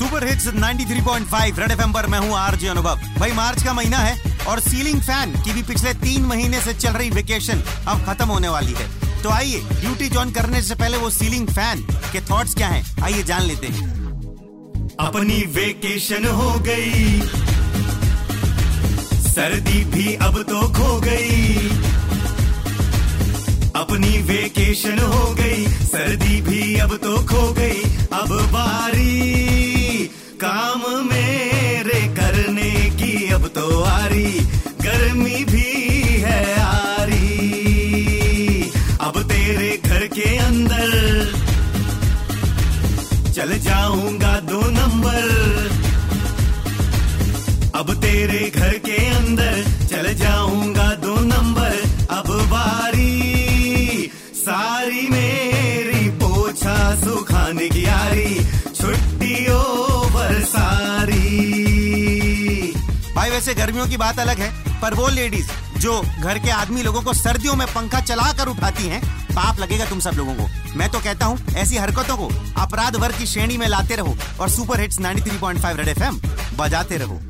Super hits 93.5 red FM पर मैं हूँ आरजे अनुभव। भाई मार्च का महीना है और सीलिंग फ़ैन की भी पिछले तीन महीने से चल रही वेकेशन अब खत्म होने वाली है। तो आइए ड्यूटी ज्वाइन करने से पहले वो सीलिंग फ़ैन के थॉट्स क्या हैं? आइए जान लेते हैं। अपनी वेकेशन हो गई। सर्दी भी अब तो खो गई। अपनी वेकेशन हो गई। सर्दी भी अब तो खो गई। अब बारी गर्मी भी है आरी। अब तेरे घर के अंदर चल जाऊँगा दो नंबर। अब तेरे घर के अंदर चल जाऊँगा दो नंबर। अब बारी, सारी मेरी पोछा सुखाने की यारी छुट्टी ओवर सारी। भाई, वैसे गर्मियों की बात अलग है। पर वो लेडीज़ जो घर के आदमी लोगों को सर्दियों में पंखा चला कर उठाती हैं, पाप लगेगा तुम सब लोगों को। मैं तो कहता हूँ, ऐसी हरकतों को अपराध वर्ग की श्रेणी में लाते रहो और सुपर हिट्स 93.5 रेड एफएम बजाते रहो।